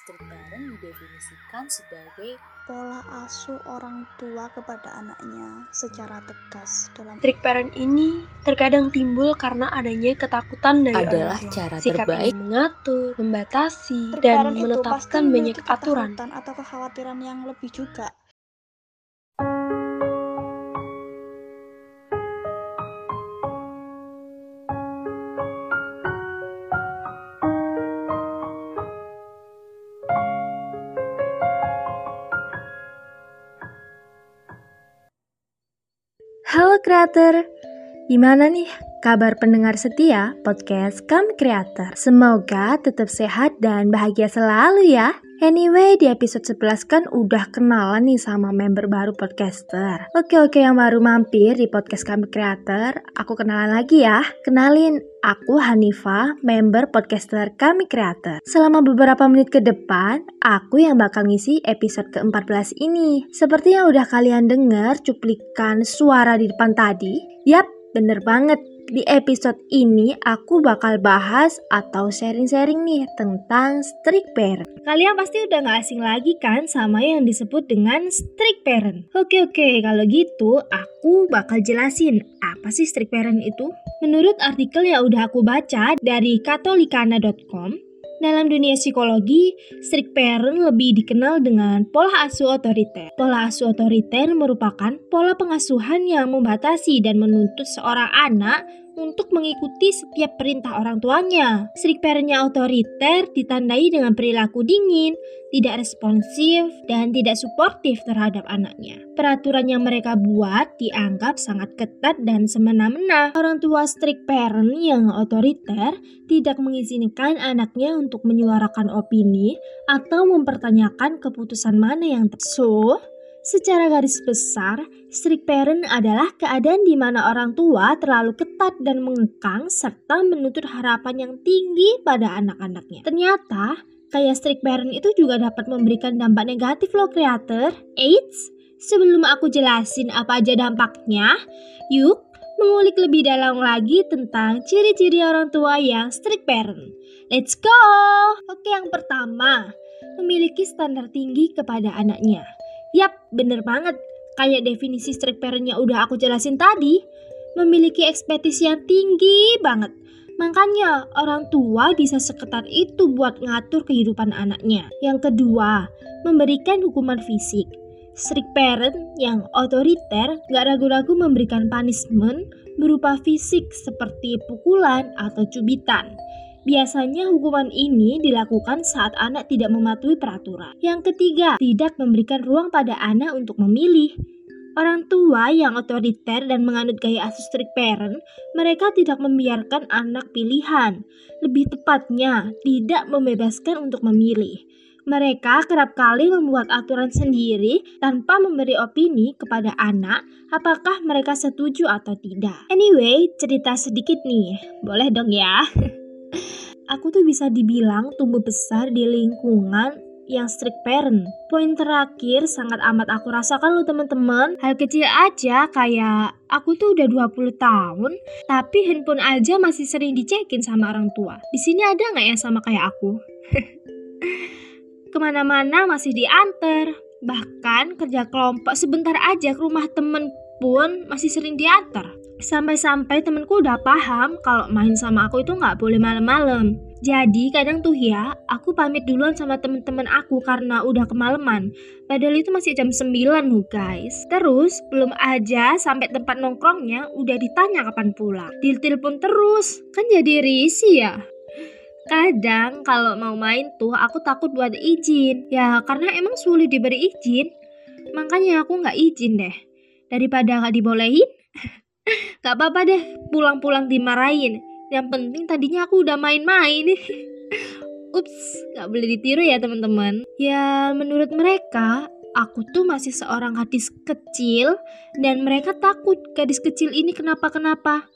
Strict parent didefinisikan sebagai pola asuh orang tua kepada anaknya secara tegas dalam Strict parent ini terkadang timbul karena adanya ketakutan dari adalah orang tua. cara Sikap terbaik mengatur, membatasi, Strict dan menetapkan banyak aturan. atau kekhawatiran yang lebih juga. Halo kreator, gimana nih kabar pendengar setia podcast Kami Creator? Semoga tetap sehat dan bahagia selalu ya. Anyway, di episode 11 kan udah kenalan nih sama member baru podcaster. Oke oke yang baru mampir di podcast Kami Creator, aku kenalan lagi ya. Kenalin, aku Hanifa, member podcaster Kami Creator. Selama beberapa menit ke depan, aku yang bakal ngisi episode ke-14 ini. Seperti yang udah kalian dengar cuplikan suara di depan tadi, yap, bener banget. Di episode ini aku bakal bahas atau sharing-sharing nih tentang strict parent. Kalian pasti udah gak asing lagi kan sama yang disebut dengan strict parent. Oke oke, kalau gitu aku bakal jelasin apa sih strict parent itu. Menurut artikel yang udah aku baca dari katolikana.com, dalam dunia psikologi, strict parent lebih dikenal dengan pola asuh otoriter. Pola asuh otoriter merupakan pola pengasuhan yang membatasi dan menuntut seorang anak untuk mengikuti setiap perintah orang tuanya. Strict parentnya otoriter ditandai dengan perilaku dingin, tidak responsif, dan tidak suportif terhadap anaknya. Peraturan yang mereka buat dianggap sangat ketat dan semena-mena. Orang tua strict parent yang otoriter tidak mengizinkan anaknya untuk menyuarakan opini atau mempertanyakan keputusan mana yang tepat. So, Secara garis besar, strict parent adalah keadaan di mana orang tua terlalu ketat dan mengekang serta menuntut harapan yang tinggi pada anak-anaknya. Ternyata, kayak strict parent itu juga dapat memberikan dampak negatif loh kreator. Eits, sebelum aku jelasin apa aja dampaknya, yuk mengulik lebih dalam lagi tentang ciri-ciri orang tua yang strict parent. Let's go! Oke, yang pertama, memiliki standar tinggi kepada anaknya. Yap, bener banget. Kayak definisi strict parentnya udah aku jelasin tadi. Memiliki ekspektasi yang tinggi banget. Makanya orang tua bisa seketat itu buat ngatur kehidupan anaknya. Yang kedua, memberikan hukuman fisik. Strict parent yang otoriter gak ragu-ragu memberikan punishment berupa fisik seperti pukulan atau cubitan. Biasanya hukuman ini dilakukan saat anak tidak mematuhi peraturan. Yang ketiga, tidak memberikan ruang pada anak untuk memilih. Orang tua yang otoriter dan menganut gaya asuh strict parent, mereka tidak membiarkan anak pilihan. Lebih tepatnya, tidak membebaskan untuk memilih. Mereka kerap kali membuat aturan sendiri tanpa memberi opini kepada anak apakah mereka setuju atau tidak. Anyway, cerita sedikit nih. Boleh dong ya? aku tuh bisa dibilang tumbuh besar di lingkungan yang strict parent. Poin terakhir sangat amat aku rasakan loh teman-teman. Hal kecil aja kayak aku tuh udah 20 tahun, tapi handphone aja masih sering dicekin sama orang tua. Di sini ada nggak yang sama kayak aku? Ke mana-mana masih diantar. Bahkan kerja kelompok sebentar aja ke rumah temen pun masih sering diantar. Sampai-sampai temenku udah paham kalau main sama aku itu nggak boleh malam-malam. Jadi kadang tuh ya, aku pamit duluan sama temen-temen aku karena udah kemalaman. Padahal itu masih jam 9 loh guys. Terus belum aja sampai tempat nongkrongnya udah ditanya kapan pulang. Ditelepon terus, kan jadi risih ya. Kadang kalau mau main tuh aku takut buat izin. Ya karena emang sulit diberi izin. Makanya aku nggak izin deh. Daripada nggak dibolehin, Gak apa-apa deh, pulang-pulang dimarahin. Yang penting tadinya aku udah main-main. Ups, gak boleh ditiru ya teman-teman. Ya menurut mereka, aku tuh masih seorang gadis kecil dan mereka takut gadis kecil ini kenapa-kenapa.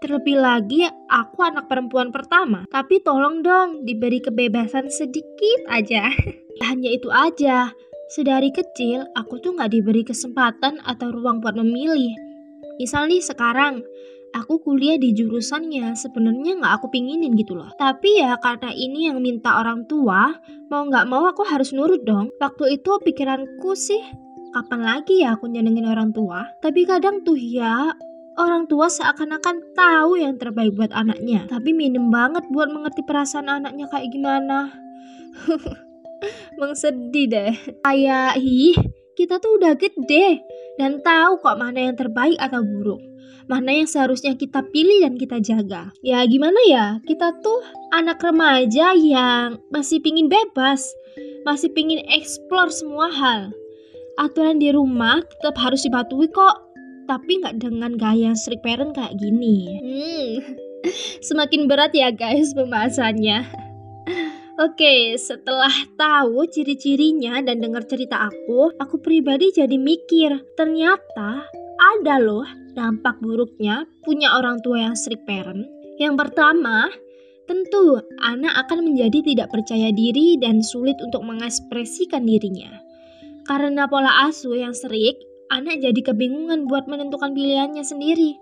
Terlebih lagi, aku anak perempuan pertama. Tapi tolong dong, diberi kebebasan sedikit aja. Hanya itu aja. Sedari kecil, aku tuh gak diberi kesempatan atau ruang buat memilih. Misal nih sekarang, aku kuliah di jurusannya sebenarnya nggak aku pinginin gitu loh. Tapi ya karena ini yang minta orang tua, mau nggak mau aku harus nurut dong. Waktu itu pikiranku sih, kapan lagi ya aku nyenengin orang tua? Tapi kadang tuh ya, orang tua seakan-akan tahu yang terbaik buat anaknya. Tapi minim banget buat mengerti perasaan anaknya kayak gimana. Bang sedih deh. Kayak, ih, kita tuh udah gede dan tahu kok mana yang terbaik atau buruk. Mana yang seharusnya kita pilih dan kita jaga. Ya gimana ya, kita tuh anak remaja yang masih pingin bebas. Masih pingin explore semua hal. Aturan di rumah tetap harus dipatuhi kok. Tapi nggak dengan gaya strict parent kayak gini. Hmm, semakin berat ya guys pembahasannya. Oke, setelah tahu ciri-cirinya dan dengar cerita aku, aku pribadi jadi mikir, ternyata ada loh dampak buruknya punya orang tua yang strict parent. Yang pertama, tentu anak akan menjadi tidak percaya diri dan sulit untuk mengekspresikan dirinya. Karena pola asuh yang strict, anak jadi kebingungan buat menentukan pilihannya sendiri.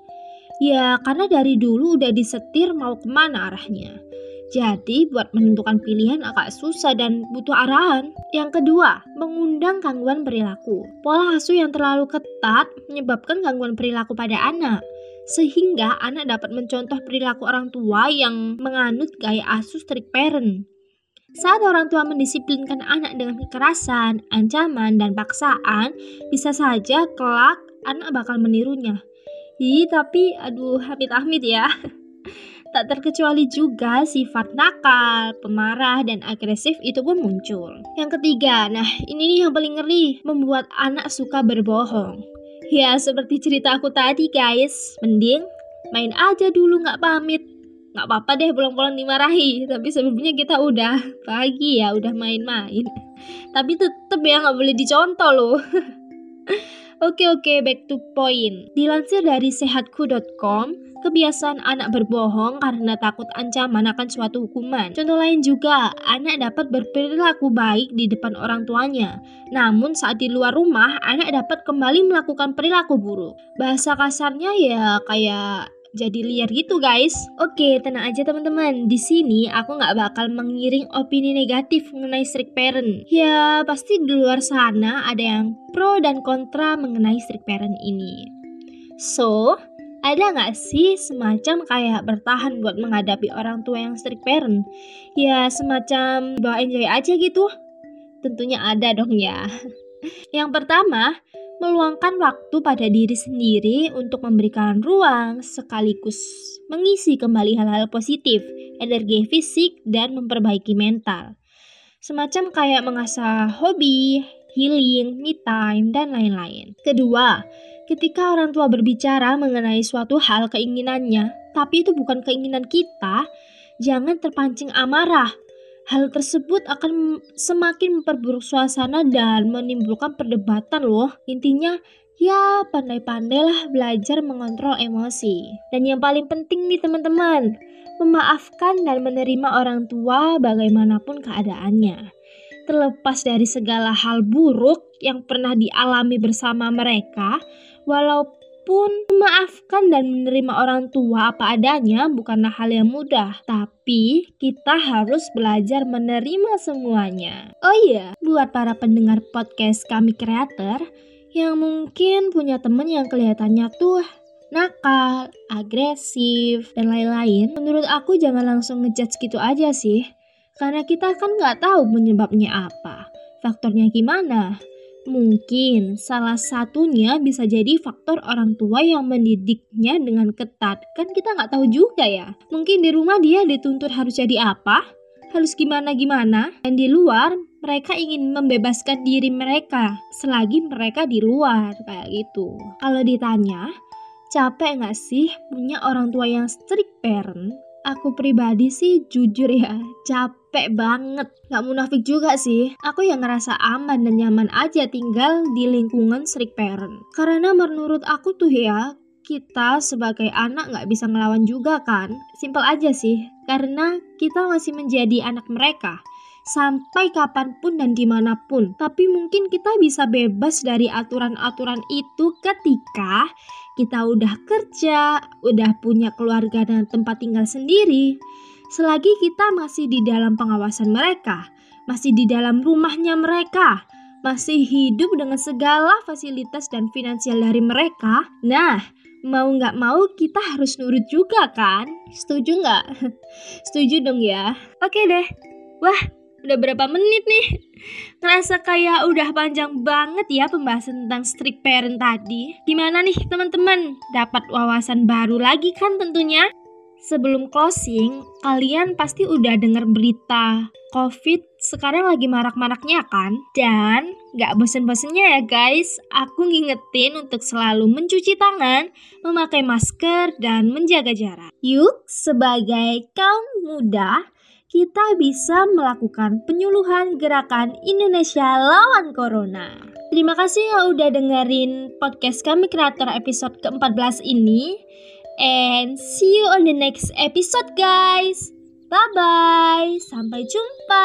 Ya, karena dari dulu udah disetir mau ke mana arahnya. Jadi buat menentukan pilihan agak susah dan butuh arahan. Yang kedua, mengundang gangguan perilaku. Pola asuh yang terlalu ketat menyebabkan gangguan perilaku pada anak. Sehingga anak dapat mencontoh perilaku orang tua yang menganut gaya asuh strict parent. Saat orang tua mendisiplinkan anak dengan kekerasan, ancaman, dan paksaan, bisa saja kelak anak bakal menirunya. Ih, tapi aduh amit-amit ya. Tak terkecuali juga sifat nakal, pemarah, dan agresif itu pun muncul. Yang ketiga, nah ini nih yang paling ngeri, membuat anak suka berbohong. Ya seperti cerita aku tadi guys, mending main aja dulu nggak pamit. Nggak apa-apa deh pulang-pulang dimarahi, tapi sebelumnya kita udah pagi ya, udah main-main. Tapi tetep ya nggak boleh dicontoh loh. Oke oke, back to point. Dilansir dari sehatku.com, Kebiasaan anak berbohong karena takut ancaman akan suatu hukuman. Contoh lain juga, anak dapat berperilaku baik di depan orang tuanya. Namun saat di luar rumah, anak dapat kembali melakukan perilaku buruk. Bahasa kasarnya ya kayak jadi liar gitu guys. Oke, tenang aja teman-teman. Di sini aku nggak bakal mengiring opini negatif mengenai strict parent. Ya, pasti di luar sana ada yang pro dan kontra mengenai strict parent ini. So, ada nggak sih semacam kayak bertahan buat menghadapi orang tua yang strict parent? Ya semacam bawa enjoy aja gitu? Tentunya ada dong ya. Yang pertama, meluangkan waktu pada diri sendiri untuk memberikan ruang sekaligus mengisi kembali hal-hal positif, energi fisik, dan memperbaiki mental. Semacam kayak mengasah hobi, healing, me time, dan lain-lain. Kedua, Ketika orang tua berbicara mengenai suatu hal keinginannya, tapi itu bukan keinginan kita, jangan terpancing amarah. Hal tersebut akan semakin memperburuk suasana dan menimbulkan perdebatan loh. Intinya, ya pandai-pandailah belajar mengontrol emosi. Dan yang paling penting nih teman-teman, memaafkan dan menerima orang tua bagaimanapun keadaannya terlepas dari segala hal buruk yang pernah dialami bersama mereka, walaupun memaafkan dan menerima orang tua apa adanya bukanlah hal yang mudah, tapi kita harus belajar menerima semuanya. Oh iya, buat para pendengar podcast kami kreator yang mungkin punya temen yang kelihatannya tuh nakal, agresif, dan lain-lain, menurut aku jangan langsung ngejudge gitu aja sih. Karena kita kan nggak tahu penyebabnya apa, faktornya gimana. Mungkin salah satunya bisa jadi faktor orang tua yang mendidiknya dengan ketat. Kan kita nggak tahu juga ya. Mungkin di rumah dia dituntut harus jadi apa, harus gimana-gimana. Dan di luar mereka ingin membebaskan diri mereka selagi mereka di luar kayak gitu. Kalau ditanya, capek nggak sih punya orang tua yang strict parent? Aku pribadi sih jujur ya, capek banget. Gak munafik juga sih. Aku yang ngerasa aman dan nyaman aja tinggal di lingkungan strict parent. Karena menurut aku tuh ya, kita sebagai anak gak bisa ngelawan juga kan. Simpel aja sih, karena kita masih menjadi anak mereka. Sampai kapan pun dan di mana pun. Tapi mungkin kita bisa bebas dari aturan-aturan itu ketika kita udah kerja, udah punya keluarga dan tempat tinggal sendiri. Selagi kita masih di dalam pengawasan mereka, masih di dalam rumahnya mereka, masih hidup dengan segala fasilitas dan finansial dari mereka, nah mau nggak mau kita harus nurut juga kan? Setuju nggak? Setuju dong ya. Oke deh. Wah, udah berapa menit nih? Terasa kayak udah panjang banget ya pembahasan tentang strict parent tadi. Gimana nih teman-teman? Dapat wawasan baru lagi kan tentunya? Sebelum closing, kalian pasti udah denger berita COVID sekarang lagi marak-maraknya kan? Dan gak bosen-bosennya ya guys, aku ngingetin untuk selalu mencuci tangan, memakai masker, dan menjaga jarak. Yuk, sebagai kaum muda, kita bisa melakukan penyuluhan gerakan Indonesia lawan Corona. Terima kasih ya udah dengerin podcast kami kreator episode ke-14 ini. And see you on the next episode guys. Bye bye. Sampai jumpa.